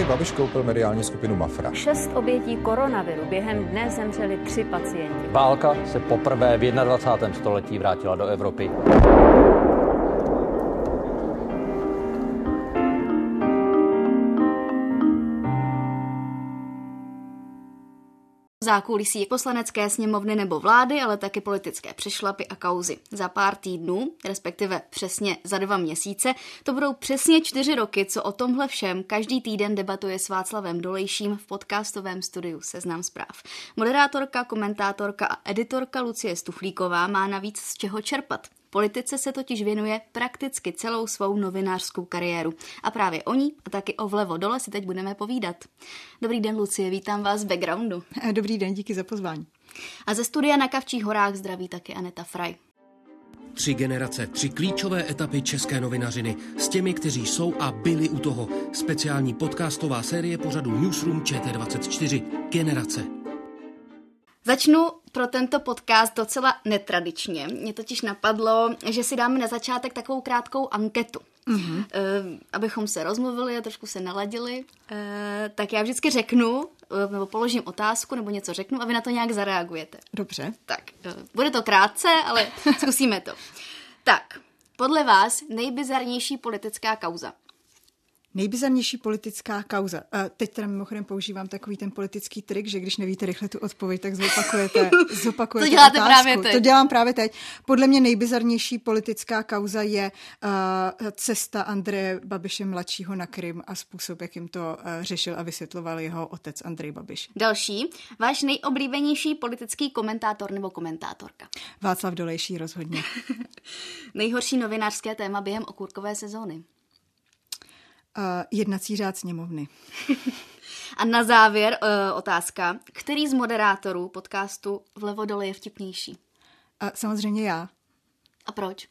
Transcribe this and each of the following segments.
Andrej Babiš koupil mediální skupinu Mafra. Šest obětí koronaviru během dne zemřeli tři pacienti. Válka se poprvé v 21. století vrátila do Evropy. Zákulisí poslanecké sněmovny nebo vlády, ale taky politické přešlapy a kauzy. Za pár týdnů, respektive přesně za dva měsíce, to budou přesně čtyři roky, co o tomhle všem každý týden debatuje s Václavem Dolejším v podcastovém studiu Seznam zpráv. Moderátorka, komentátorka a editorka Lucie Stuflíková má navíc z čeho čerpat. Politice se totiž věnuje prakticky celou svou novinářskou kariéru. A právě o ní a taky o vlevo dole si teď budeme povídat. Dobrý den, Lucie, vítám vás z backgroundu. Dobrý den, díky za pozvání. A ze studia na Kavčích horách zdraví taky Aneta Fraj. Tři generace, tři klíčové etapy české novinařiny s těmi, kteří jsou a byli u toho. Speciální podcastová série pořadu Newsroom ČT24. Generace. Začnu pro tento podcast docela netradičně. Mě totiž napadlo, že si dáme na začátek takovou krátkou anketu. Mm-hmm. Uh, abychom se rozmluvili a trošku se naladili, uh, tak já vždycky řeknu, uh, nebo položím otázku, nebo něco řeknu a vy na to nějak zareagujete. Dobře. Tak, bude to krátce, ale zkusíme to. Tak, podle vás nejbizarnější politická kauza? Nejbizarnější politická kauza. A teď teda mimochodem používám takový ten politický trik, že když nevíte rychle tu odpověď, tak zopakujete, zopakujete To děláte otázku. právě teď. To dělám právě teď. Podle mě nejbizarnější politická kauza je uh, cesta Andreje Babiše mladšího na Krym a způsob, jakým to uh, řešil a vysvětloval jeho otec Andrej Babiš. Další. Váš nejoblíbenější politický komentátor nebo komentátorka? Václav Dolejší rozhodně. Nejhorší novinářské téma během okurkové sezóny? Uh, jednací řád sněmovny. A na závěr uh, otázka. Který z moderátorů podcastu Vlevo dole je vtipnější? Uh, samozřejmě já. A proč?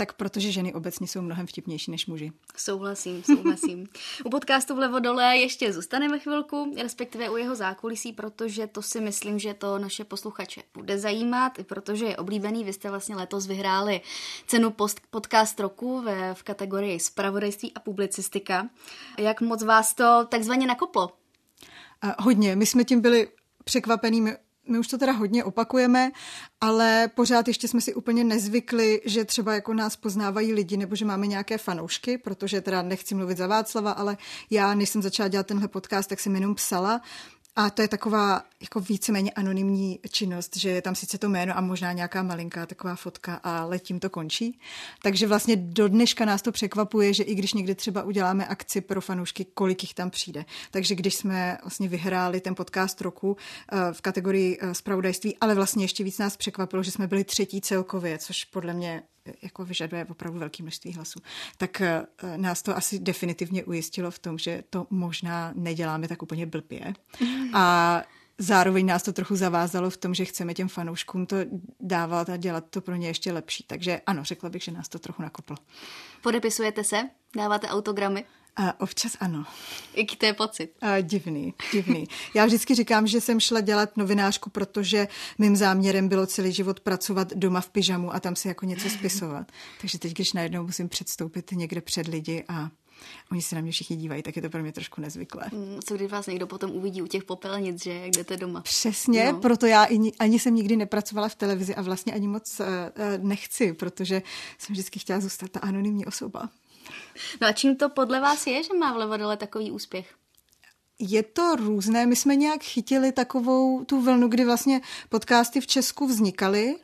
Tak protože ženy obecně jsou mnohem vtipnější než muži. Souhlasím, souhlasím. u podcastu Vlevo dole ještě zůstaneme chvilku, respektive u jeho zákulisí, protože to si myslím, že to naše posluchače bude zajímat, protože je oblíbený. Vy jste vlastně letos vyhráli cenu post podcast roku ve, v kategorii spravodajství a publicistika. Jak moc vás to takzvaně nakoplo? A hodně. My jsme tím byli překvapený my už to teda hodně opakujeme, ale pořád ještě jsme si úplně nezvykli, že třeba jako nás poznávají lidi nebo že máme nějaké fanoušky, protože teda nechci mluvit za Václava, ale já, než jsem začala dělat tenhle podcast, tak jsem jenom psala a to je taková jako víceméně anonymní činnost, že je tam sice to jméno a možná nějaká malinká taková fotka, ale tím to končí. Takže vlastně do dneška nás to překvapuje, že i když někdy třeba uděláme akci pro fanoušky, kolik jich tam přijde. Takže když jsme vlastně vyhráli ten podcast roku eh, v kategorii spravodajství, eh, ale vlastně ještě víc nás překvapilo, že jsme byli třetí celkově, což podle mě jako vyžaduje opravdu velké množství hlasů, tak eh, nás to asi definitivně ujistilo v tom, že to možná neděláme tak úplně blbě. A zároveň nás to trochu zavázalo v tom, že chceme těm fanouškům to dávat a dělat to pro ně ještě lepší. Takže ano, řekla bych, že nás to trochu nakoplo. Podepisujete se? Dáváte autogramy? A občas ano. Jaký to je pocit? A divný, divný. Já vždycky říkám, že jsem šla dělat novinářku, protože mým záměrem bylo celý život pracovat doma v pyžamu a tam si jako něco spisovat. Takže teď, když najednou musím předstoupit někde před lidi a Oni se na mě všichni dívají, tak je to pro mě trošku nezvyklé. Mm, co když vás někdo potom uvidí u těch popelnic, že jak jdete doma? Přesně, no. proto já ani, ani jsem nikdy nepracovala v televizi a vlastně ani moc uh, nechci, protože jsem vždycky chtěla zůstat ta anonymní osoba. No a čím to podle vás je, že má vlevo dole takový úspěch? Je to různé. My jsme nějak chytili takovou tu vlnu, kdy vlastně podcasty v Česku vznikaly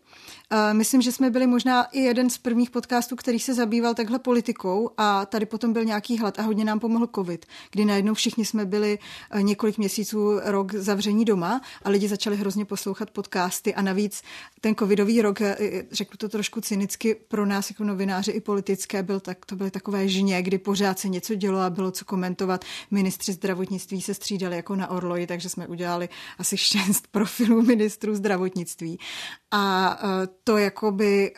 Myslím, že jsme byli možná i jeden z prvních podcastů, který se zabýval takhle politikou a tady potom byl nějaký hlad a hodně nám pomohl covid, kdy najednou všichni jsme byli eh, několik měsíců, rok zavření doma a lidi začali hrozně poslouchat podcasty a navíc ten covidový rok, eh, řeknu to trošku cynicky, pro nás jako novináři i politické, byl tak, to byly takové žně, kdy pořád se něco dělo a bylo co komentovat. Ministři zdravotnictví se střídali jako na orloji, takže jsme udělali asi šest profilů ministrů zdravotnictví. A eh, to jakoby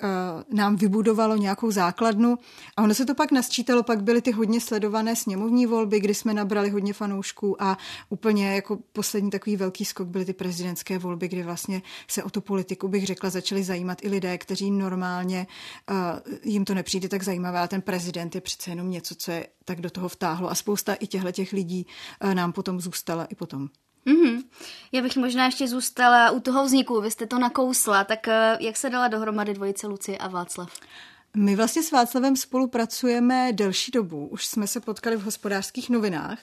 nám vybudovalo nějakou základnu a ono se to pak nasčítalo, pak byly ty hodně sledované sněmovní volby, kdy jsme nabrali hodně fanoušků a úplně jako poslední takový velký skok byly ty prezidentské volby, kdy vlastně se o tu politiku, bych řekla, začali zajímat i lidé, kteří normálně uh, jim to nepřijde tak zajímavé, ale ten prezident je přece jenom něco, co je tak do toho vtáhlo a spousta i těchto těch lidí uh, nám potom zůstala i potom. Mm-hmm. Já bych možná ještě zůstala u toho vzniku. Vy jste to nakousla, tak eh, jak se dala dohromady dvojice Lucie a Václav? My vlastně s Václavem spolupracujeme delší dobu. Už jsme se potkali v hospodářských novinách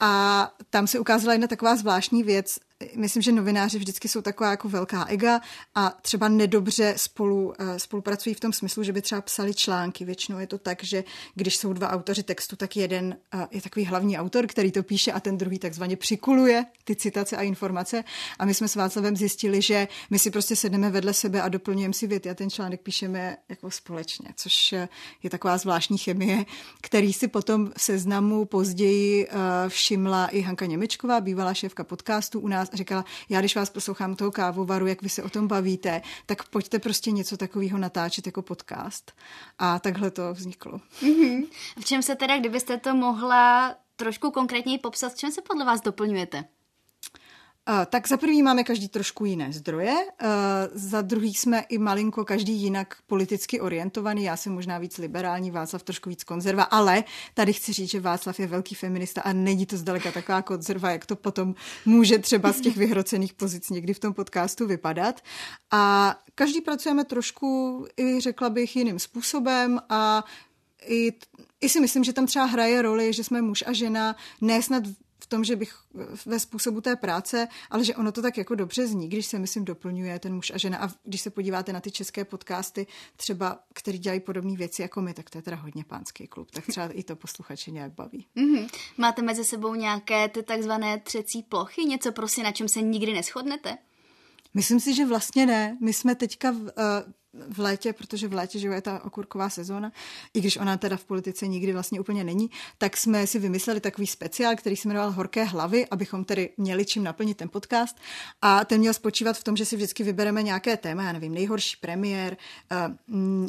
a tam se ukázala jedna taková zvláštní věc myslím, že novináři vždycky jsou taková jako velká ega a třeba nedobře spolu, eh, spolupracují v tom smyslu, že by třeba psali články. Většinou je to tak, že když jsou dva autoři textu, tak jeden eh, je takový hlavní autor, který to píše a ten druhý takzvaně přikuluje ty citace a informace. A my jsme s Václavem zjistili, že my si prostě sedneme vedle sebe a doplňujeme si věty a ten článek píšeme jako společně, což eh, je taková zvláštní chemie, který si potom v seznamu později všimla i Hanka Němečková, bývalá šéfka podcastu u nás říkala, já když vás poslouchám toho kávovaru, jak vy se o tom bavíte, tak pojďte prostě něco takového natáčet jako podcast. A takhle to vzniklo. Mm-hmm. V čem se teda, kdybyste to mohla trošku konkrétněji popsat, v čem se podle vás doplňujete? Uh, tak za prvý máme každý trošku jiné zdroje, uh, za druhý jsme i malinko každý jinak politicky orientovaný, já jsem možná víc liberální, Václav trošku víc konzerva, ale tady chci říct, že Václav je velký feminista a není to zdaleka taková konzerva, jak to potom může třeba z těch vyhrocených pozic někdy v tom podcastu vypadat. A každý pracujeme trošku, i řekla bych, jiným způsobem a i, i si myslím, že tam třeba hraje roli, že jsme muž a žena, ne snad tom, že bych ve způsobu té práce, ale že ono to tak jako dobře zní, když se, myslím, doplňuje ten muž a žena. A když se podíváte na ty české podcasty, třeba, který dělají podobné věci jako my, tak to je teda hodně pánský klub. Tak třeba i to posluchače nějak baví. Mm-hmm. Máte mezi sebou nějaké ty takzvané třecí plochy? Něco prostě, na čem se nikdy neschodnete? Myslím si, že vlastně ne. My jsme teďka v, uh, v létě, protože v létě že je ta okurková sezóna, i když ona teda v politice nikdy vlastně úplně není, tak jsme si vymysleli takový speciál, který se jmenoval Horké hlavy, abychom tedy měli čím naplnit ten podcast. A ten měl spočívat v tom, že si vždycky vybereme nějaké téma, já nevím, nejhorší premiér, eh,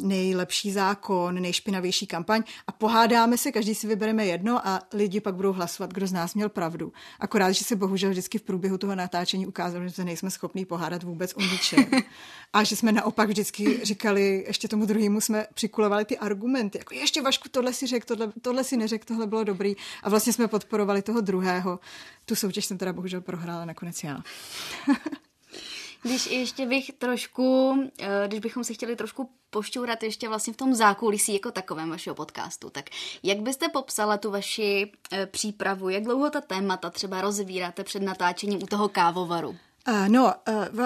nejlepší zákon, nejšpinavější kampaň a pohádáme se, každý si vybereme jedno a lidi pak budou hlasovat, kdo z nás měl pravdu. Akorát, že se bohužel vždycky v průběhu toho natáčení ukázalo, že se nejsme schopni pohádat vůbec o ničem. A že jsme naopak vždycky říkali, ještě tomu druhému jsme přikulovali ty argumenty, jako ještě Vašku, tohle si řekl, tohle, tohle si neřekl, tohle bylo dobrý. A vlastně jsme podporovali toho druhého. Tu soutěž jsem teda bohužel prohrála nakonec já. Když ještě bych trošku, eh, když bychom se chtěli trošku pošťourat ještě vlastně v tom zákulisí jako takovém vašeho podcastu, tak jak byste popsala tu vaši eh, přípravu, jak dlouho ta témata třeba rozvíráte před natáčením u toho kávovaru? No,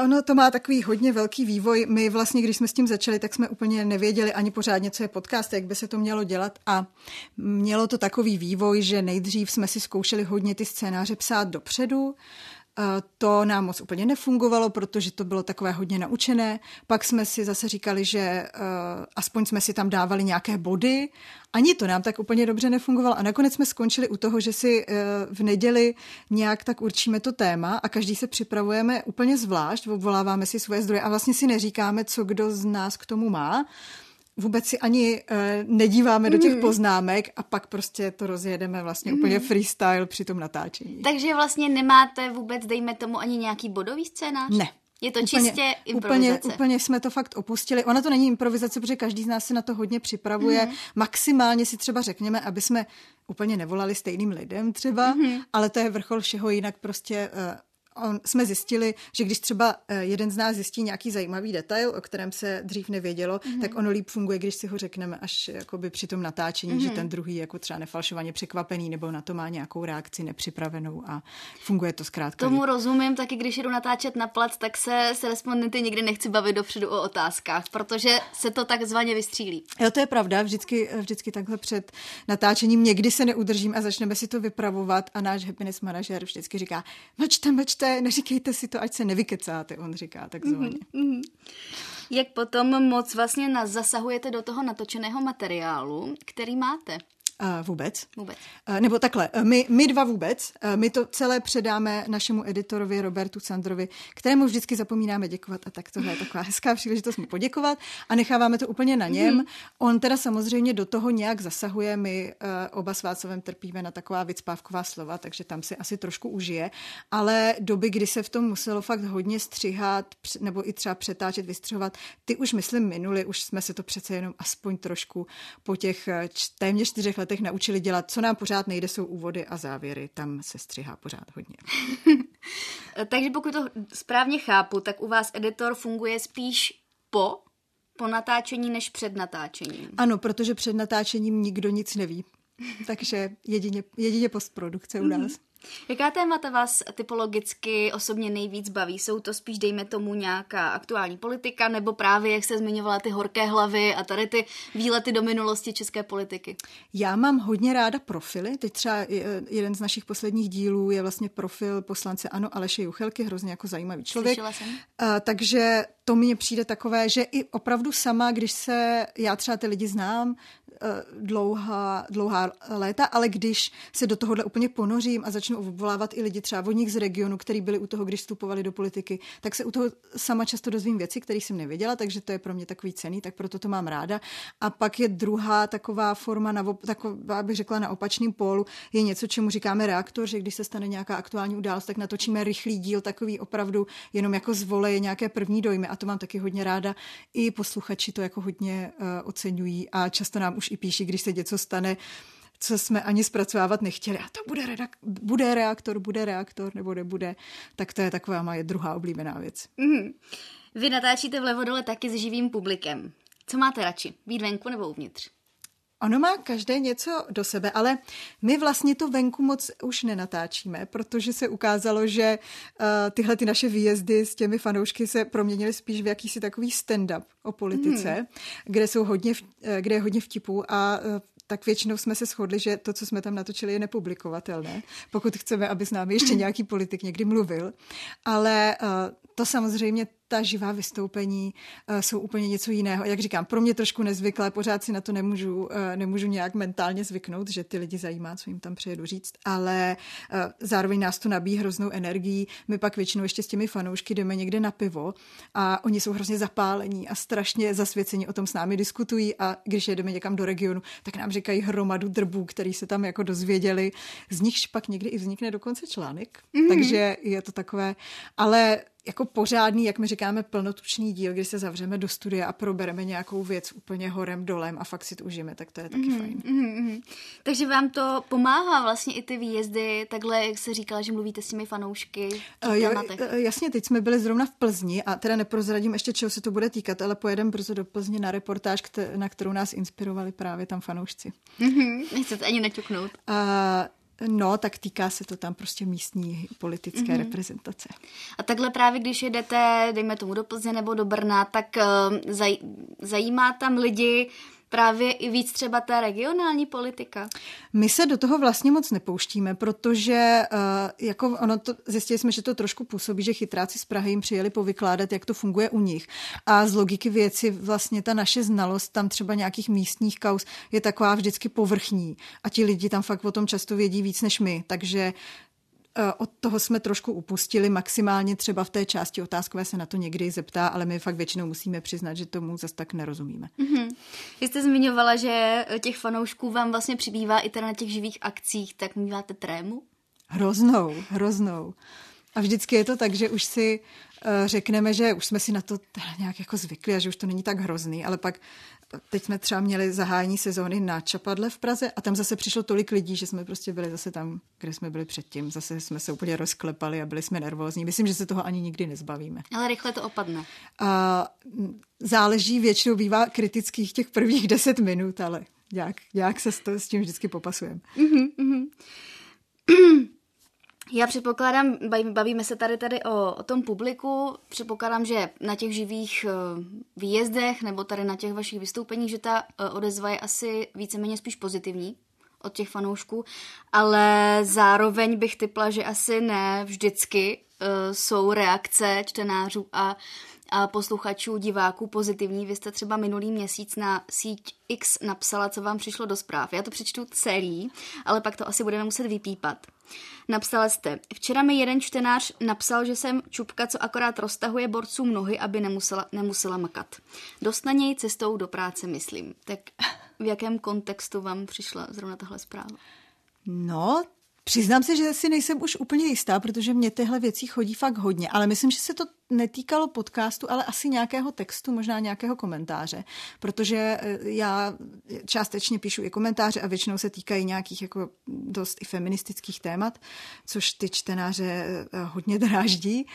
ono to má takový hodně velký vývoj. My vlastně, když jsme s tím začali, tak jsme úplně nevěděli ani pořádně, co je podcast, jak by se to mělo dělat a mělo to takový vývoj, že nejdřív jsme si zkoušeli hodně ty scénáře psát dopředu, to nám moc úplně nefungovalo, protože to bylo takové hodně naučené. Pak jsme si zase říkali, že aspoň jsme si tam dávali nějaké body. Ani to nám tak úplně dobře nefungovalo. A nakonec jsme skončili u toho, že si v neděli nějak tak určíme to téma a každý se připravujeme úplně zvlášť, obvoláváme si svoje zdroje a vlastně si neříkáme, co kdo z nás k tomu má vůbec si ani uh, nedíváme mm. do těch mhm. poznámek a pak prostě to rozjedeme vlastně mm. úplně freestyle při tom natáčení. Takže vlastně nemáte vůbec, dejme tomu, ani nějaký bodový scénář? Ne. Je to úplně, čistě improvizace. Úplně, úplně jsme to fakt opustili. Ona to není improvizace, protože každý z nás se na to hodně připravuje. Mm. Maximálně si třeba řekněme, aby jsme úplně nevolali stejným lidem třeba, mm. ale to je vrchol všeho, jinak prostě uh, on, jsme zjistili, že když třeba eh, jeden z nás zjistí nějaký zajímavý detail, o kterém se dřív nevědělo, mm-hmm. tak ono líp funguje, když si ho řekneme až jakoby při tom natáčení, mm-hmm. že ten druhý jako třeba nefalšovaně překvapený nebo na to má nějakou reakci nepřipravenou a funguje to zkrátka. Tomu rozumím, taky když jdu natáčet na plac, tak se s respondenty nikdy nechci bavit dopředu o otázkách, protože se to takzvaně vystřílí. Jo, to je pravda, vždycky, vždycky takhle před natáčením někdy se neudržím a začneme si to vypravovat a náš happiness manažer vždycky říká, mlčte, mlčte, neříkejte si to, ať se nevykecáte, on říká takzvaně. Mm-hmm. Jak potom moc vlastně nás zasahujete do toho natočeného materiálu, který máte? Uh, vůbec. Vůbec. Uh, nebo takhle, my, my dva vůbec. Uh, my to celé předáme našemu editorovi Robertu Sandrovi, kterému vždycky zapomínáme děkovat a tak tohle je taková hezká příležitost mu poděkovat a necháváme to úplně na něm. Mm-hmm. On teda samozřejmě do toho nějak zasahuje, my oba s Václavem trpíme na taková vycpávková slova, takže tam si asi trošku užije, ale doby, kdy se v tom muselo fakt hodně střihat nebo i třeba přetáčet, vystřihovat, ty už myslím minuli, už jsme se to přece jenom aspoň trošku po těch téměř čtyřech letech letech naučili dělat. Co nám pořád nejde, jsou úvody a závěry. Tam se střihá pořád hodně. Takže pokud to správně chápu, tak u vás editor funguje spíš po, po natáčení než před natáčením. Ano, protože před natáčením nikdo nic neví. Takže jedině, jedině postprodukce u nás. Mm-hmm. Jaká témata vás typologicky osobně nejvíc baví? Jsou to spíš, dejme tomu, nějaká aktuální politika, nebo právě, jak se zmiňovala, ty horké hlavy a tady ty výlety do minulosti české politiky? Já mám hodně ráda profily. Teď třeba jeden z našich posledních dílů je vlastně profil poslance Ano Aleše Juchelky, hrozně jako zajímavý člověk. Slyšela jsem. A, takže to mně přijde takové, že i opravdu sama, když se, já třeba ty lidi znám, Eh, dlouhá, dlouhá léta, ale když se do tohohle úplně ponořím a začnu obvolávat i lidi třeba vodních z regionu, kteří byli u toho, když vstupovali do politiky, tak se u toho sama často dozvím věci, které jsem nevěděla, takže to je pro mě takový cený, tak proto to mám ráda. A pak je druhá taková forma, na, taková bych řekla na opačným pólu, je něco, čemu říkáme reaktor, že když se stane nějaká aktuální událost, tak natočíme rychlý díl, takový opravdu jenom jako zvoleje nějaké první dojmy a to mám taky hodně ráda. I posluchači to jako hodně uh, oceňují a často nám už i píší, když se něco stane, co jsme ani zpracovávat nechtěli. A to bude, redak- bude reaktor, bude reaktor, nebo nebude. Tak to je taková moje druhá oblíbená věc. Mm-hmm. Vy natáčíte v dole taky s živým publikem. Co máte radši? Být venku nebo uvnitř? Ono má každé něco do sebe, ale my vlastně to venku moc už nenatáčíme, protože se ukázalo, že uh, tyhle ty naše výjezdy s těmi fanoušky se proměnily spíš v jakýsi takový stand-up o politice, hmm. kde jsou hodně, eh, kde je hodně vtipů a uh, tak většinou jsme se shodli, že to, co jsme tam natočili, je nepublikovatelné, pokud chceme, aby s námi ještě nějaký politik někdy mluvil. Ale uh, to samozřejmě ta živá vystoupení uh, jsou úplně něco jiného. Jak říkám, pro mě trošku nezvyklé, pořád si na to nemůžu, uh, nemůžu nějak mentálně zvyknout, že ty lidi zajímá, co jim tam přijedu říct, ale uh, zároveň nás to nabíjí hroznou energií. My pak většinou ještě s těmi fanoušky jdeme někde na pivo a oni jsou hrozně zapálení a strašně zasvěcení o tom s námi diskutují a když jedeme někam do regionu, tak nám říkají hromadu drbů, který se tam jako dozvěděli. Z nichž pak někdy i vznikne dokonce článek, mm-hmm. takže je to takové, ale jako pořádný, jak my říkáme, plnotučný díl, kdy se zavřeme do studia a probereme nějakou věc úplně horem, dolem a fakt si to užijeme, tak to je taky mm-hmm, fajn. Mm-hmm. Takže vám to pomáhá vlastně i ty výjezdy, takhle, jak se říkala, že mluvíte s těmi fanoušky? Uh, jo, jasně, teď jsme byli zrovna v Plzni a teda neprozradím ještě, čeho se to bude týkat, ale pojedeme brzo do Plzně na reportáž, na kterou nás inspirovali právě tam fanoušci. Mm-hmm. Nechcete ani naťuknout. Uh, No, tak týká se to tam prostě místní politické mm-hmm. reprezentace. A takhle právě, když jedete, dejme tomu do Plzně nebo do Brna, tak uh, zaj, zajímá tam lidi právě i víc třeba ta regionální politika? My se do toho vlastně moc nepouštíme, protože uh, jako ono to, zjistili jsme, že to trošku působí, že chytráci z Prahy jim přijeli povykládat, jak to funguje u nich. A z logiky věci vlastně ta naše znalost tam třeba nějakých místních kaus je taková vždycky povrchní. A ti lidi tam fakt o tom často vědí víc než my. Takže od toho jsme trošku upustili, maximálně třeba v té části otázkové se na to někdy zeptá, ale my fakt většinou musíme přiznat, že tomu zase tak nerozumíme. Mm-hmm. Vy jste zmiňovala, že těch fanoušků vám vlastně přibývá i teda na těch živých akcích, tak míváte trému? Hroznou, hroznou. A vždycky je to tak, že už si uh, řekneme, že už jsme si na to nějak jako zvykli a že už to není tak hrozný, ale pak teď jsme třeba měli zahájení sezóny na Čapadle v Praze a tam zase přišlo tolik lidí, že jsme prostě byli zase tam, kde jsme byli předtím. Zase jsme se úplně rozklepali a byli jsme nervózní. Myslím, že se toho ani nikdy nezbavíme. Ale rychle to opadne. A záleží, většinou bývá kritických těch prvních deset minut, ale nějak, nějak se s, to, s tím vždycky popasujeme. Mm-hmm, mm-hmm. Já předpokládám, bavíme se tady tady o, o tom publiku, předpokládám, že na těch živých uh, výjezdech nebo tady na těch vašich vystoupeních, že ta uh, odezva je asi víceméně spíš pozitivní od těch fanoušků, ale zároveň bych typla, že asi ne vždycky uh, jsou reakce čtenářů a posluchačů, diváků pozitivní. Vy jste třeba minulý měsíc na síť X napsala, co vám přišlo do zpráv. Já to přečtu celý, ale pak to asi budeme muset vypípat. Napsala jste, včera mi jeden čtenář napsal, že jsem čupka, co akorát roztahuje borcům nohy, aby nemusela, nemusela makat. Dost na něj cestou do práce, myslím. Tak v jakém kontextu vám přišla zrovna tahle zpráva? No, Přiznám se, že si nejsem už úplně jistá, protože mě tyhle věcí chodí fakt hodně, ale myslím, že se to netýkalo podcastu, ale asi nějakého textu, možná nějakého komentáře, protože eh, já částečně píšu i komentáře a většinou se týkají nějakých jako dost i feministických témat, což ty čtenáře eh, hodně dráždí.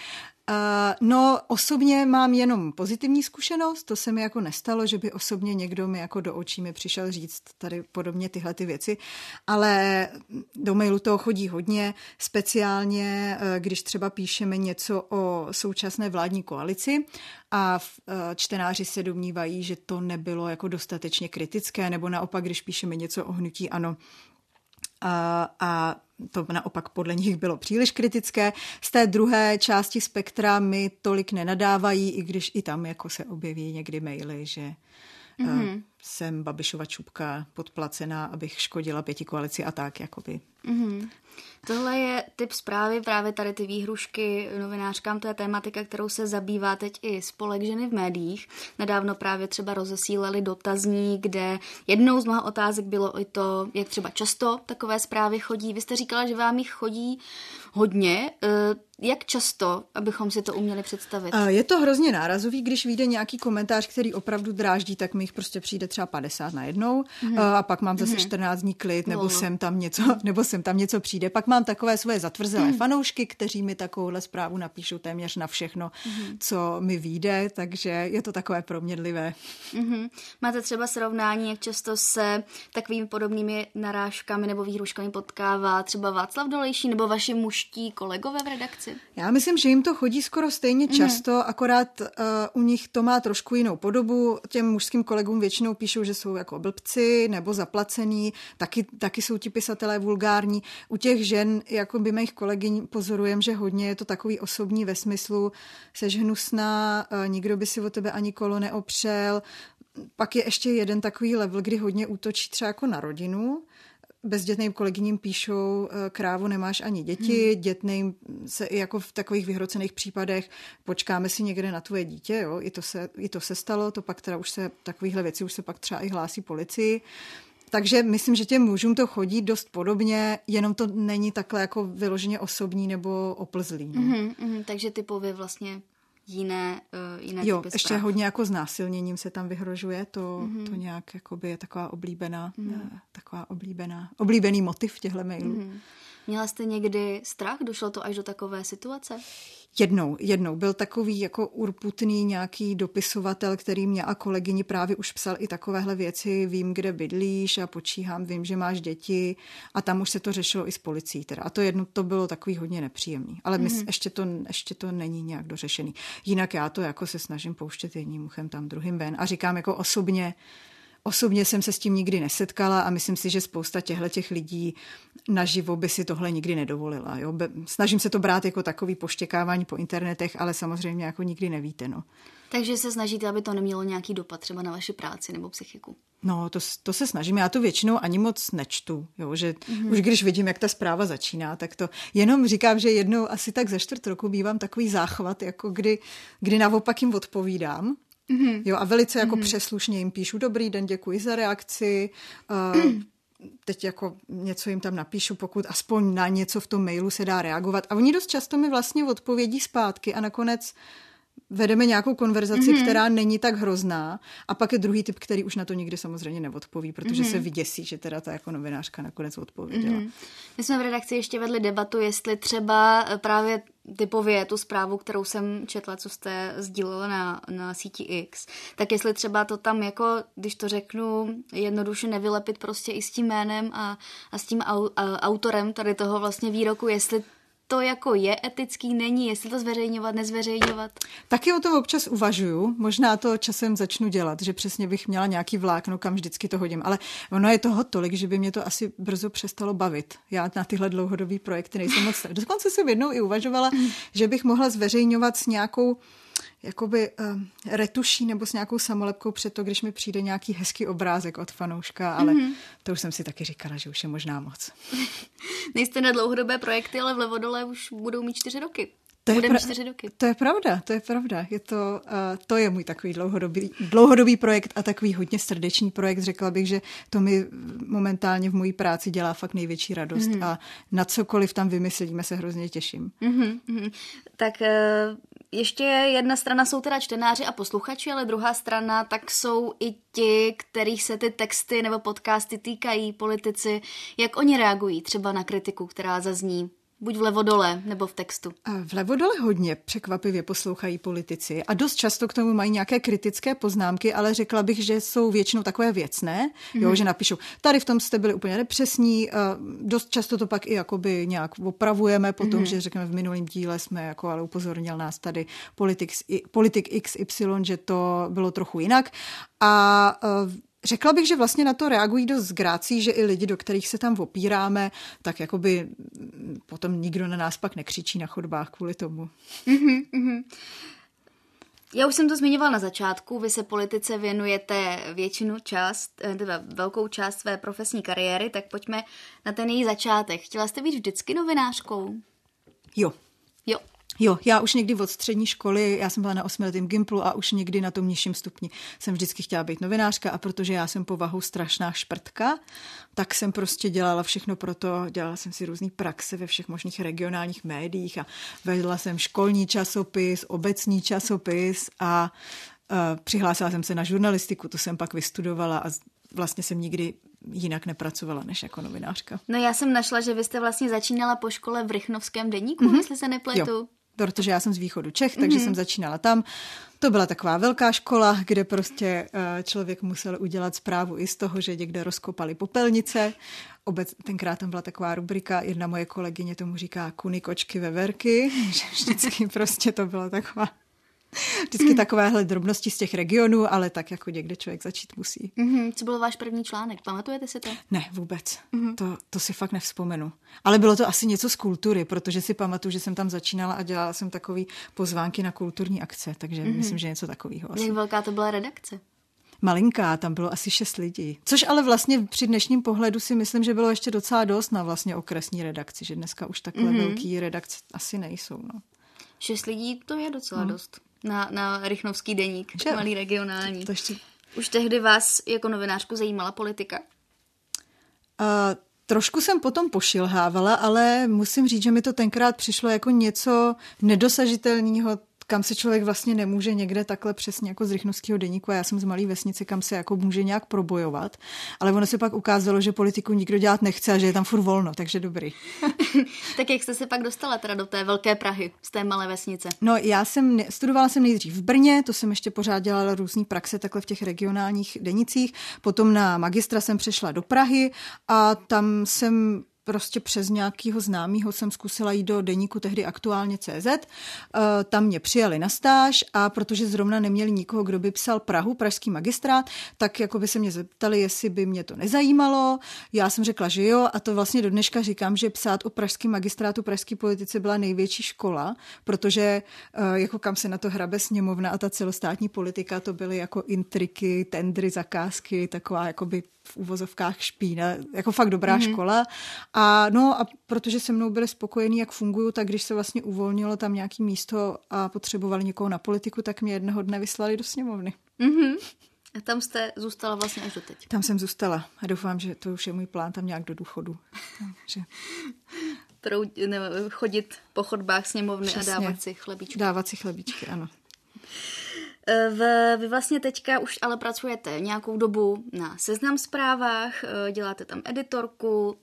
Uh, no, osobně mám jenom pozitivní zkušenost, to se mi jako nestalo, že by osobně někdo mi jako do očí mi přišel říct tady podobně tyhle ty věci, ale do mailu toho chodí hodně, speciálně když třeba píšeme něco o současné vládní koalici a čtenáři se domnívají, že to nebylo jako dostatečně kritické, nebo naopak, když píšeme něco o hnutí ano, a, a to naopak podle nich bylo příliš kritické. Z té druhé části spektra mi tolik nenadávají, i když i tam jako se objeví někdy maily, že mm-hmm. Jsem Babišova čupka podplacená, abych škodila pěti koalici a tak, jakoby. Mm-hmm. Tohle je typ zprávy, právě tady ty výhrušky novinářkám, to je tématika, kterou se zabývá teď i spolek ženy v médiích. Nedávno právě třeba rozesílali dotazní, kde jednou z mnoha otázek bylo i to, jak třeba často takové zprávy chodí. Vy jste říkala, že vám jich chodí hodně. Eh, jak často, abychom si to uměli představit? Je to hrozně nárazový, když vyjde nějaký komentář, který opravdu dráždí, tak mi jich prostě přijde třeba 50 na jednou mm-hmm. a pak mám zase mm-hmm. 14 dní klid, nebo sem tam něco, nebo sem tam něco přijde. Pak mám takové svoje zatvrzelé mm. fanoušky, kteří mi takovouhle zprávu napíšou téměř na všechno, mm. co mi vyjde, takže je to takové proměnlivé. Mm-hmm. Máte třeba srovnání, jak často se takovými podobnými narážkami nebo výhruškami potkává třeba Václav Dolejší nebo vaši muští kolegové v redakci? Já myslím, že jim to chodí skoro stejně mm-hmm. často, akorát uh, u nich to má trošku jinou podobu. Těm mužským kolegům většinou píšou, že jsou jako blbci nebo zaplacený, taky, taky jsou ti pisatelé vulgární. U těch žen, jako by mých kolegyň, pozorujem, že hodně je to takový osobní ve smyslu, seš hnusná, uh, nikdo by si o tebe ani kolo neopřel. Pak je ještě jeden takový level, kdy hodně útočí třeba jako na rodinu, bezdětným kolegyním píšou, eh, krávu nemáš ani děti, hmm. dětným se i jako v takových vyhrocených případech počkáme si někde na tvoje dítě, jo, i to se, i to se stalo, to pak teda už se, takovýchhle věci už se pak třeba i hlásí policii. Takže myslím, že těm mužům to chodí dost podobně, jenom to není takhle jako vyloženě osobní nebo oplzlý. No. Mm-hmm, mm, takže typově vlastně jiné, uh, jiné Jo, typy ještě zpráv. hodně jako znásilněním se tam vyhrožuje, to, mm-hmm. to nějak jakoby je taková oblíbená, mm-hmm. taková oblíbená, oblíbený motiv těchto mailů. Mm-hmm. Měla jste někdy strach? Došlo to až do takové situace? Jednou, jednou. Byl takový jako urputný nějaký dopisovatel, který mě a kolegyni právě už psal i takovéhle věci. Vím, kde bydlíš a počíhám, vím, že máš děti. A tam už se to řešilo i s policií. Teda. A to jedno, to bylo takový hodně nepříjemný. Ale mm-hmm. ještě, to, ještě to není nějak dořešený. Jinak já to jako se snažím pouštět jedním uchem tam druhým ven. A říkám jako osobně, Osobně jsem se s tím nikdy nesetkala a myslím si, že spousta těchto těch lidí naživo by si tohle nikdy nedovolila. Jo? Snažím se to brát jako takový poštěkávání po internetech, ale samozřejmě jako nikdy nevíte. No. Takže se snažíte, aby to nemělo nějaký dopad třeba na vaši práci nebo psychiku? No, to, to se snažím. Já to většinou ani moc nečtu. Jo? Že mm-hmm. Už když vidím, jak ta zpráva začíná, tak to jenom říkám, že jednou asi tak za čtvrt roku bývám takový záchvat, jako kdy, kdy naopak jim odpovídám Mm-hmm. Jo, a velice jako mm-hmm. přeslušně jim píšu, dobrý den, děkuji za reakci, uh, teď jako něco jim tam napíšu, pokud aspoň na něco v tom mailu se dá reagovat. A oni dost často mi vlastně odpovědí zpátky a nakonec vedeme nějakou konverzaci, mm-hmm. která není tak hrozná a pak je druhý typ, který už na to nikdy samozřejmě neodpoví, protože mm-hmm. se vyděsí, že teda ta jako novinářka nakonec odpověděla. Mm-hmm. My jsme v redakci ještě vedli debatu, jestli třeba eh, právě typově tu zprávu, kterou jsem četla, co jste sdílela na, na síti X, tak jestli třeba to tam jako, když to řeknu, jednoduše nevylepit prostě i s tím jménem a, a s tím au, a, autorem tady toho vlastně výroku, jestli to jako je etický, není, jestli to zveřejňovat, nezveřejňovat? Taky o tom občas uvažuju, možná to časem začnu dělat, že přesně bych měla nějaký vlákno, kam vždycky to hodím, ale ono je toho tolik, že by mě to asi brzo přestalo bavit. Já na tyhle dlouhodobé projekty nejsem moc. Dokonce jsem jednou i uvažovala, že bych mohla zveřejňovat s nějakou jakoby uh, retuší nebo s nějakou samolepkou před to, když mi přijde nějaký hezký obrázek od fanouška, ale mm-hmm. to už jsem si taky říkala, že už je možná moc. Nejste na dlouhodobé projekty, ale v Levodole už budou mít čtyři roky. To je, pra- čtyři roky. to je pravda, to je pravda. Je to, uh, to je můj takový dlouhodobý, dlouhodobý projekt a takový hodně srdeční projekt. Řekla bych, že to mi momentálně v mojí práci dělá fakt největší radost mm-hmm. a na cokoliv tam vymyslíme se hrozně těším. Mm-hmm. Tak uh, ještě jedna strana jsou teda čtenáři a posluchači, ale druhá strana tak jsou i ti, kterých se ty texty nebo podcasty týkají, politici. Jak oni reagují třeba na kritiku, která zazní Buď v levodole nebo v textu. V levodole hodně překvapivě poslouchají politici a dost často k tomu mají nějaké kritické poznámky, ale řekla bych, že jsou většinou takové věcné, mm-hmm. jo, mhm. že napíšou, tady v tom jste byli úplně nepřesní, dost často to pak i jakoby nějak opravujeme potom, mm-hmm. že řekneme v minulém díle jsme jako ale upozornil nás tady politik, politik XY, že to bylo trochu jinak a Řekla bych, že vlastně na to reagují dost zgrácí, že i lidi, do kterých se tam opíráme, tak jakoby potom nikdo na nás pak nekřičí na chodbách kvůli tomu. Mm-hmm, mm-hmm. Já už jsem to zmiňovala na začátku, vy se politice věnujete většinu část, eh, teda velkou část své profesní kariéry, tak pojďme na ten její začátek. Chtěla jste být vždycky novinářkou? Jo. Jo. Jo, já už někdy od střední školy, já jsem byla na osmiletém gimplu a už někdy na tom nižším stupni jsem vždycky chtěla být novinářka a protože já jsem povahou strašná šprtka, tak jsem prostě dělala všechno pro to, dělala jsem si různý praxe ve všech možných regionálních médiích a vedla jsem školní časopis, obecní časopis a uh, přihlásila jsem se na žurnalistiku, to jsem pak vystudovala a vlastně jsem nikdy jinak nepracovala než jako novinářka. No já jsem našla, že vy jste vlastně začínala po škole v Rychnovském deníku, mm-hmm. jestli se nepletu. Jo protože já jsem z východu Čech, takže mm-hmm. jsem začínala tam. To byla taková velká škola, kde prostě eh, člověk musel udělat zprávu i z toho, že někde rozkopali popelnice. Obec, tenkrát tam byla taková rubrika, jedna moje kolegyně tomu říká kuny, kočky, veverky, že vždycky prostě to byla taková Vždycky takovéhle drobnosti z těch regionů, ale tak jako někde člověk začít musí. Mm-hmm. Co byl váš první článek? Pamatujete si to? Ne, vůbec. Mm-hmm. To, to si fakt nevzpomenu. Ale bylo to asi něco z kultury, protože si pamatuju, že jsem tam začínala a dělala jsem takový pozvánky na kulturní akce, takže mm-hmm. myslím, že něco takového. Jak velká to byla redakce? malinká, tam bylo asi šest lidí. Což ale vlastně při dnešním pohledu si myslím, že bylo ještě docela dost na vlastně okresní redakci, že dneska už takhle mm-hmm. velký redakce asi nejsou. No. Šest lidí to je docela mm. dost na, na Rychnovský deník, malý regionální. To ještě... Už tehdy vás jako novinářku zajímala politika? Uh, trošku jsem potom pošilhávala, ale musím říct, že mi to tenkrát přišlo jako něco nedosažitelného, kam se člověk vlastně nemůže někde takhle přesně jako z rychnovského deníku. A já jsem z malé vesnice, kam se jako může nějak probojovat. Ale ono se pak ukázalo, že politiku nikdo dělat nechce a že je tam furt volno, takže dobrý. tak jak jste se pak dostala teda do té velké Prahy, z té malé vesnice? No já jsem, studovala jsem nejdřív v Brně, to jsem ještě pořád dělala různý praxe takhle v těch regionálních denicích. Potom na magistra jsem přešla do Prahy a tam jsem prostě přes nějakého známého jsem zkusila jít do deníku tehdy aktuálně CZ. Eh, tam mě přijali na stáž a protože zrovna neměli nikoho, kdo by psal Prahu, pražský magistrát, tak jako by se mě zeptali, jestli by mě to nezajímalo. Já jsem řekla, že jo a to vlastně do dneška říkám, že psát o pražském magistrátu, pražské politice byla největší škola, protože eh, jako kam se na to hrabe sněmovna a ta celostátní politika, to byly jako intriky, tendry, zakázky, taková jakoby v uvozovkách špína, jako fakt dobrá mm-hmm. škola. A no a protože se mnou byli spokojení, jak funguju, tak když se vlastně uvolnilo tam nějaký místo a potřebovali někoho na politiku, tak mě jednoho dne vyslali do sněmovny. Mm-hmm. A tam jste zůstala vlastně až do teď. Tam jsem zůstala a doufám, že to už je můj plán tam nějak do důchodu. Takže... ne, chodit po chodbách sněmovny Přesně. a dávat si chlebíčky. Dávat si chlebíčky, ano. Eh, v, vy vlastně teďka už ale pracujete nějakou dobu na seznam zprávách, eh, děláte tam editorku,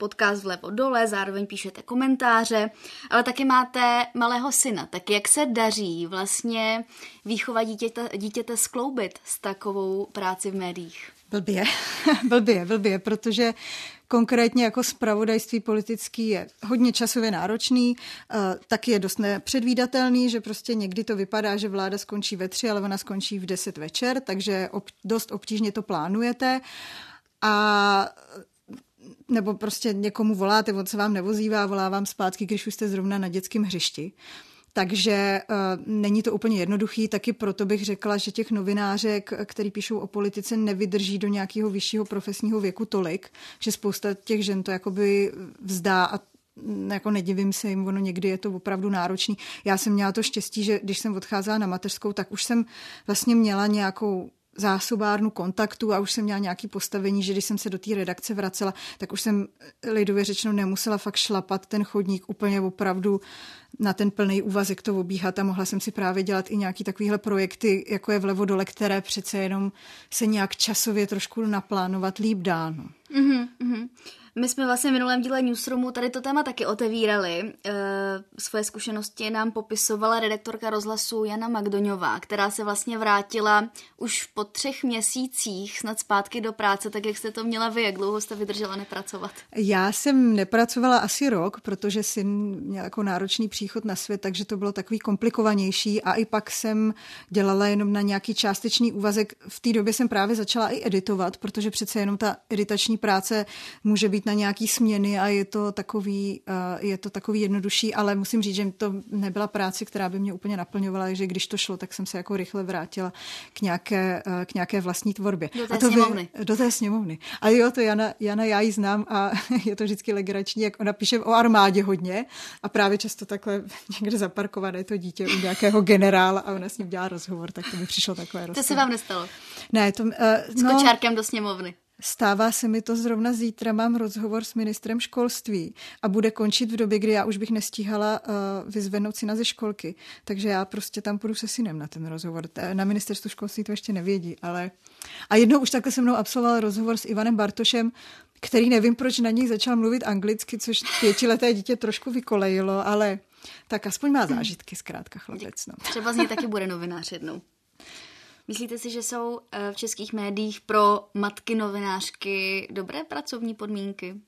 podcast vlevo dole, zároveň píšete komentáře, ale taky máte malého syna. Tak jak se daří vlastně výchova dítěte, dítěte skloubit s takovou práci v médiích? Blbě, blbě, blbě, protože konkrétně jako spravodajství politický je hodně časově náročný, eh, taky je dost nepředvídatelný, že prostě někdy to vypadá, že vláda skončí ve tři, ale ona skončí v deset večer, takže ob, dost obtížně to plánujete. A nebo prostě někomu voláte, on se vám nevozývá, volá vám zpátky, když už jste zrovna na dětském hřišti. Takže uh, není to úplně jednoduchý, taky proto bych řekla, že těch novinářek, který píšou o politice, nevydrží do nějakého vyššího profesního věku tolik, že spousta těch žen to jakoby vzdá a jako nedivím se jim, ono někdy je to opravdu náročný. Já jsem měla to štěstí, že když jsem odcházela na mateřskou, tak už jsem vlastně měla nějakou zásobárnu kontaktu a už jsem měla nějaký postavení, že když jsem se do té redakce vracela, tak už jsem lidově řečeno nemusela fakt šlapat ten chodník úplně opravdu na ten plný úvazek to obíhat a mohla jsem si právě dělat i nějaký takovýhle projekty, jako je vlevo dole, které přece jenom se nějak časově trošku naplánovat líp dá. No. Mm-hmm. My jsme vlastně v minulém díle Newsroomu tady to téma taky otevírali. E, svoje zkušenosti nám popisovala redaktorka rozhlasu Jana Magdoňová, která se vlastně vrátila už po třech měsících snad zpátky do práce, tak jak jste to měla vy, jak dlouho jste vydržela nepracovat? Já jsem nepracovala asi rok, protože syn měl jako náročný příchod na svět, takže to bylo takový komplikovanější a i pak jsem dělala jenom na nějaký částečný úvazek. V té době jsem právě začala i editovat, protože přece jenom ta editační práce může být na nějaký směny a je to takový, uh, je to takový jednodušší, ale musím říct, že to nebyla práce, která by mě úplně naplňovala, že když to šlo, tak jsem se jako rychle vrátila k nějaké, uh, k nějaké vlastní tvorbě. Do té a to sněmovny. Vy, do té sněmovny. A jo, to Jana, Jana já ji znám a je to vždycky legrační, jak ona píše o armádě hodně a právě často takhle někde zaparkované to dítě u nějakého generála a ona s ním dělá rozhovor, tak to mi přišlo takové rozhovor. To se vám nestalo? Ne, to... Uh, S no, kočárkem do sněmovny. Stává se mi to zrovna zítra, mám rozhovor s ministrem školství a bude končit v době, kdy já už bych nestíhala uh, vyzvednout syna ze školky. Takže já prostě tam půjdu se synem na ten rozhovor. Na ministerstvu školství to ještě nevědí, ale... A jednou už takhle se mnou absolvoval rozhovor s Ivanem Bartošem, který nevím, proč na něj začal mluvit anglicky, což pětileté dítě trošku vykolejilo, ale tak aspoň má zážitky zkrátka chlapec. No. Třeba z něj taky bude novinář jednou. Myslíte si, že jsou eh, v českých médiích pro matky novinářky dobré pracovní podmínky?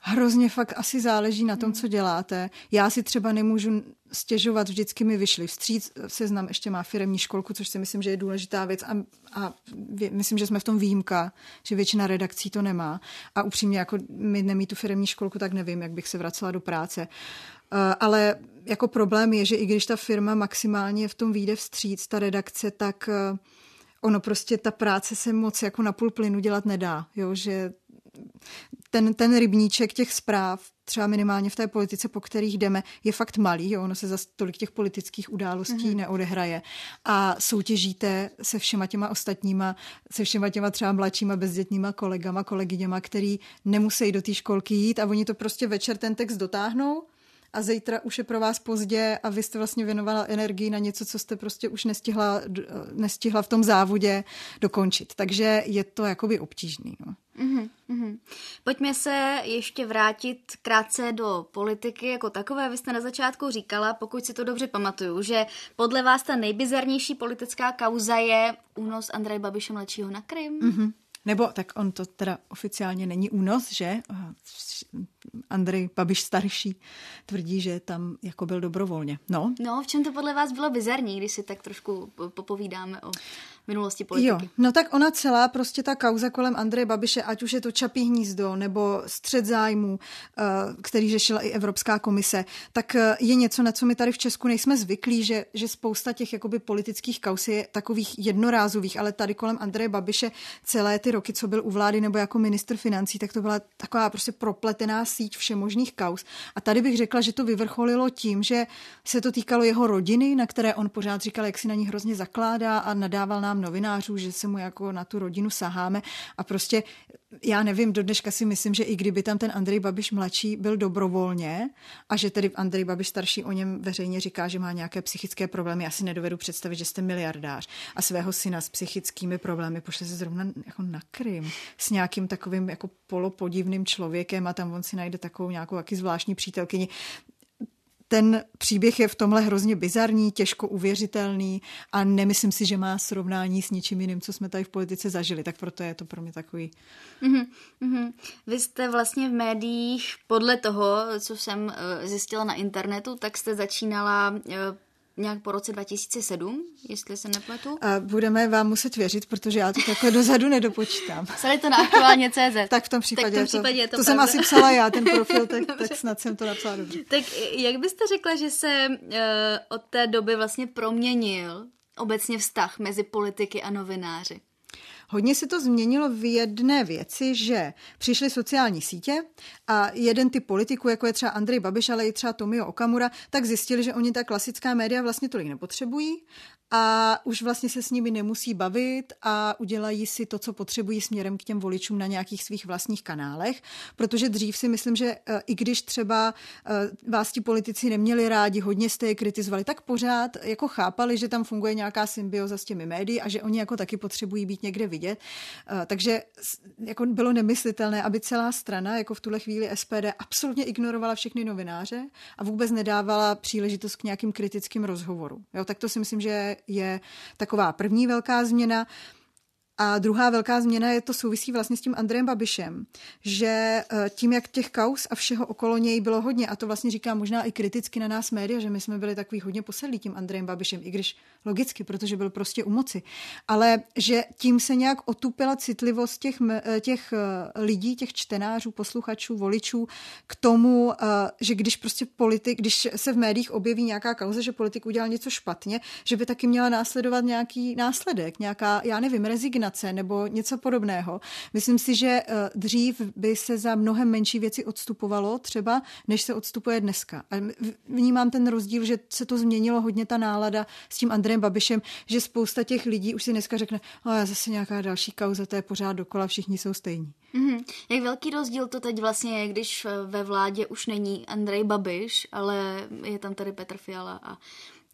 Hrozně fakt asi záleží na tom, co děláte. Já si třeba nemůžu stěžovat, vždycky mi vyšli vstříc. Seznam ještě má firemní školku, což si myslím, že je důležitá věc a, a myslím, že jsme v tom výjimka, že většina redakcí to nemá. A upřímně, jako my nemí tu firemní školku, tak nevím, jak bych se vracela do práce. Eh, ale jako problém je, že i když ta firma maximálně v tom výjde vstříc, ta redakce, tak eh, ono prostě ta práce se moc jako na půl plynu dělat nedá. Jo? Že ten, ten rybníček těch zpráv, třeba minimálně v té politice, po kterých jdeme, je fakt malý. Jo? Ono se za tolik těch politických událostí mm-hmm. neodehraje. A soutěžíte se všema těma ostatníma, se všema těma třeba mladšíma bezdětníma kolegama, kolegyněma, který nemusí do té školky jít a oni to prostě večer ten text dotáhnou a zítra už je pro vás pozdě a vy jste vlastně věnovala energii na něco, co jste prostě už nestihla, nestihla v tom závodě dokončit. Takže je to jakoby obtížný. No. Mm-hmm, mm-hmm. Pojďme se ještě vrátit krátce do politiky jako takové. Vy jste na začátku říkala, pokud si to dobře pamatuju, že podle vás ta nejbizarnější politická kauza je únos Andreje Babiše mladšího na Krym. Mm-hmm. Nebo tak on to teda oficiálně není únos, že? Andrej Babiš starší tvrdí, že tam jako byl dobrovolně. No. no, v čem to podle vás bylo bizarní, když si tak trošku popovídáme o minulosti politiky. Jo, no tak ona celá prostě ta kauza kolem Andreje Babiše, ať už je to Čapí hnízdo nebo střed zájmů, eh, který řešila i Evropská komise, tak eh, je něco, na co my tady v Česku nejsme zvyklí, že, že spousta těch jakoby politických kaus je takových jednorázových, ale tady kolem Andreje Babiše celé ty roky, co byl u vlády nebo jako ministr financí, tak to byla taková prostě propletená síť všemožných kaus. A tady bych řekla, že to vyvrcholilo tím, že se to týkalo jeho rodiny, na které on pořád říkal, jak si na ní hrozně zakládá a nadával nám seznam novinářů, že se mu jako na tu rodinu saháme. A prostě já nevím, do dneška si myslím, že i kdyby tam ten Andrej Babiš mladší byl dobrovolně a že tedy Andrej Babiš starší o něm veřejně říká, že má nějaké psychické problémy, já si nedovedu představit, že jste miliardář a svého syna s psychickými problémy pošle se zrovna jako na Krym s nějakým takovým jako polopodivným člověkem a tam on si najde takovou nějakou jaký zvláštní přítelkyni ten příběh je v tomhle hrozně bizarní, těžko uvěřitelný a nemyslím si, že má srovnání s ničím jiným, co jsme tady v politice zažili, tak proto je to pro mě takový. Mm-hmm. Vy jste vlastně v médiích, podle toho, co jsem uh, zjistila na internetu, tak jste začínala uh, nějak po roce 2007, jestli se nepletu. A budeme vám muset věřit, protože já to takhle dozadu nedopočítám. Psali to na aktuálně CZ. tak v tom případě, tak v tom případě je to, to, to jsem asi psala já, ten profil, tak, tak snad jsem to napsala dobře. Tak jak byste řekla, že se uh, od té doby vlastně proměnil obecně vztah mezi politiky a novináři? Hodně se to změnilo v jedné věci, že přišly sociální sítě a jeden typ politiků, jako je třeba Andrej Babiš, ale i třeba Tomio Okamura, tak zjistili, že oni ta klasická média vlastně tolik nepotřebují a už vlastně se s nimi nemusí bavit a udělají si to, co potřebují směrem k těm voličům na nějakých svých vlastních kanálech, protože dřív si myslím, že e, i když třeba e, vás ti politici neměli rádi, hodně jste je kritizovali, tak pořád jako chápali, že tam funguje nějaká symbioza s těmi médií a že oni jako taky potřebují být někde vidět. E, takže jako bylo nemyslitelné, aby celá strana, jako v tuhle chvíli SPD, absolutně ignorovala všechny novináře a vůbec nedávala příležitost k nějakým kritickým rozhovorům. Tak to si myslím, že je taková první velká změna. A druhá velká změna je to souvisí vlastně s tím Andrejem Babišem, že eh, tím, jak těch kaus a všeho okolo něj bylo hodně, a to vlastně říká možná i kriticky na nás média, že my jsme byli takový hodně posedlí tím Andrejem Babišem, i když logicky, protože byl prostě u moci, ale že tím se nějak otupila citlivost těch, eh, těch eh, lidí, těch čtenářů, posluchačů, voličů k tomu, že když prostě politik, když se v médiích objeví nějaká kauza, že politik udělal něco špatně, že by taky měla následovat nějaký následek, nějaká, já nevím, rezignace vakcinace nebo něco podobného. Myslím si, že eh, dřív by se za mnohem menší věci odstupovalo třeba, než se odstupuje dneska. A vnímám ten rozdíl, že se to změnilo hodně ta nálada s tím Andrejem Babišem, že spousta těch lidí už si dneska řekne, ale zase nějaká další kauza, to je pořád dokola, všichni jsou stejní. Mm-hmm. Jak velký rozdíl to teď vlastně je, když ve vládě už není Andrej Babiš, ale je tam tady Petr Fiala a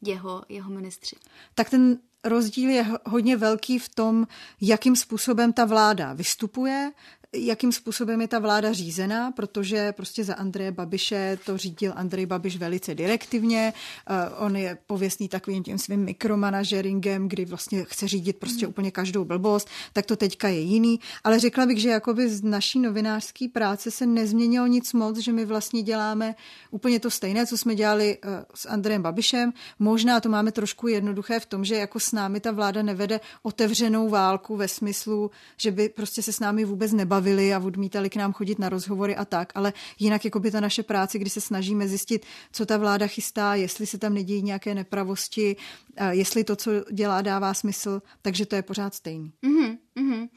jeho, jeho ministři? Tak ten rozdíl je hodně velký v tom, jakým způsobem ta vláda vystupuje, jakým způsobem je ta vláda řízená, protože prostě za Andreje Babiše to řídil Andrej Babiš velice direktivně. Uh, on je pověstný takovým tím svým mikromanažeringem, kdy vlastně chce řídit prostě mm. úplně každou blbost, tak to teďka je jiný. Ale řekla bych, že jakoby z naší novinářské práce se nezměnilo nic moc, že my vlastně děláme úplně to stejné, co jsme dělali uh, s Andrejem Babišem. Možná to máme trošku jednoduché v tom, že jako s námi ta vláda nevede otevřenou válku ve smyslu, že by prostě se s námi vůbec nebaví bavili a odmítali k nám chodit na rozhovory a tak, ale jinak jako by ta naše práce, kdy se snažíme zjistit, co ta vláda chystá, jestli se tam nedějí nějaké nepravosti, jestli to, co dělá, dává smysl, takže to je pořád stejný. Mm-hmm. Mm-hmm.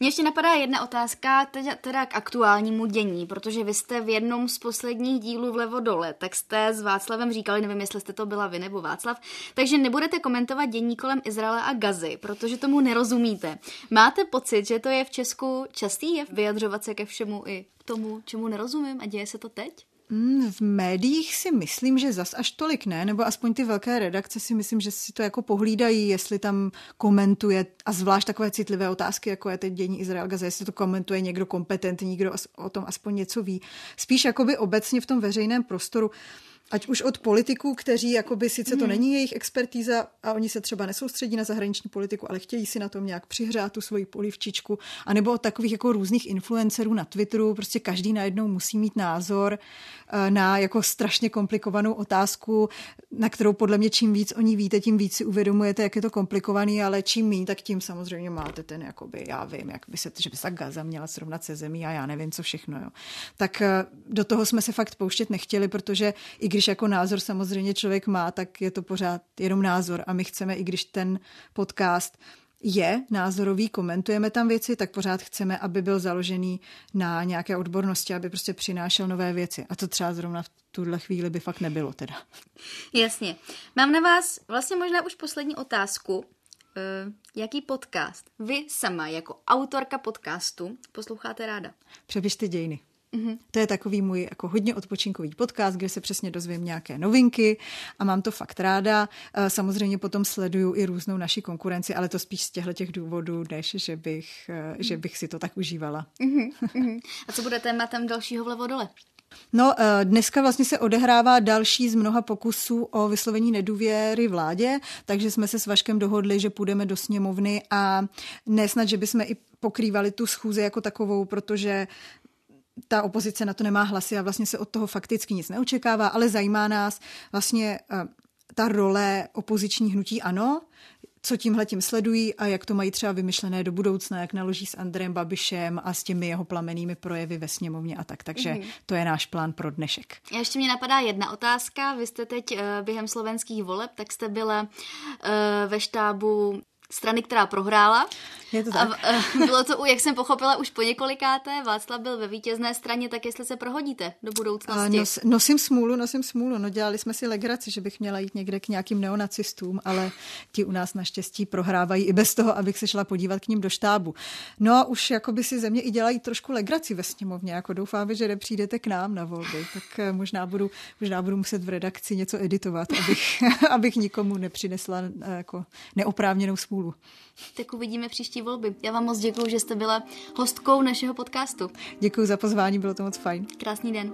Mně ještě napadá jedna otázka teda, teda k aktuálnímu dění, protože vy jste v jednom z posledních dílů vlevo dole, tak jste s Václavem říkali, nevím, jestli jste to byla vy nebo Václav, takže nebudete komentovat dění kolem Izraele a Gazy, protože tomu nerozumíte. Máte pocit, že to je v Česku častý je vyjadřovat se ke všemu i tomu, čemu nerozumím a děje se to teď? Mm, v médiích si myslím, že zas až tolik ne, nebo aspoň ty velké redakce si myslím, že si to jako pohlídají, jestli tam komentuje, a zvlášť takové citlivé otázky, jako je teď dění Izrael Gaza, jestli to komentuje někdo kompetentní, kdo o tom aspoň něco ví. Spíš jakoby obecně v tom veřejném prostoru ať už od politiků, kteří jakoby sice to hmm. není jejich expertíza a oni se třeba nesoustředí na zahraniční politiku, ale chtějí si na tom nějak přihřát tu svoji polivčičku, anebo od takových jako různých influencerů na Twitteru, prostě každý najednou musí mít názor eh, na jako strašně komplikovanou otázku, na kterou podle mě čím víc oni víte, tím víc si uvědomujete, jak je to komplikovaný, ale čím méně, tak tím samozřejmě máte ten, jakoby, já vím, jak by se, že by se Gaza měla srovnat se zemí a já nevím, co všechno. Jo. Tak eh, do toho jsme se fakt pouštět nechtěli, protože i když jako názor samozřejmě člověk má, tak je to pořád jenom názor a my chceme, i když ten podcast je názorový, komentujeme tam věci, tak pořád chceme, aby byl založený na nějaké odbornosti, aby prostě přinášel nové věci. A to třeba zrovna v tuhle chvíli by fakt nebylo teda. Jasně. Mám na vás vlastně možná už poslední otázku. uh, jaký podcast vy sama jako autorka podcastu posloucháte ráda? Přepište dějiny. Mhm. To je takový můj jako hodně odpočinkový podcast, kde se přesně dozvím nějaké novinky a mám to fakt ráda. Eh, Samozřejmě potom sleduju i různou naši konkurenci, ale to spíš z těchto těch důvodů, než že bych, eh, že bych si to tak užívala. Mhm, mhm. A co bude tématem dalšího vlevo dole? No, eh, dneska vlastně se odehrává další z mnoha pokusů o vyslovení nedůvěry vládě, takže jsme se s Vaškem dohodli, že půjdeme do sněmovny a nesnad, že bychom i pokrývali tu schůzi jako takovou, protože ta opozice na to nemá hlasy a vlastně se od toho fakticky nic neočekává, ale zajímá nás vlastně eh, ta role opoziční hnutí ano, co tímhle tím sledují a jak to mají třeba vymyšlené do budoucna, jak naloží s Andrejem Babišem a s těmi jeho plamenými projevy ve sněmovně a tak. Takže Mhm. to je náš plán pro dnešek. A ještě mě napadá jedna otázka. Vy jste teď eh, během slovenských voleb, tak jste byla eh, ve štábu strany, která prohrála. Je to A tak? eh, bylo to, jak jsem pochopila, už po několikáté. Václav byl ve vítězné straně, tak jestli se prohodíte do A budoucnosti. nos, nosím smůlu, nosím smůlu. No dělali jsme si legraci, že bych měla jít někde k nějakým neonacistům, ale ti u nás naštěstí prohrávají i bez toho, abych se šla podívat k ním do štábu. No a už jako by si ze mě i dělají trošku legraci ve sněmovně. Jako doufáme, že nepřijdete k nám na volby, tak eh, možná budu, možná budu muset v redakci něco editovat, abych, abych nikomu nepřinesla eh, jako neoprávněnou smůlu. Tak uvidíme příští volby. Já vám moc děkuji, že jste byla hostkou našeho podcastu. Děkuji za pozvání, bylo to moc fajn. Krásný den.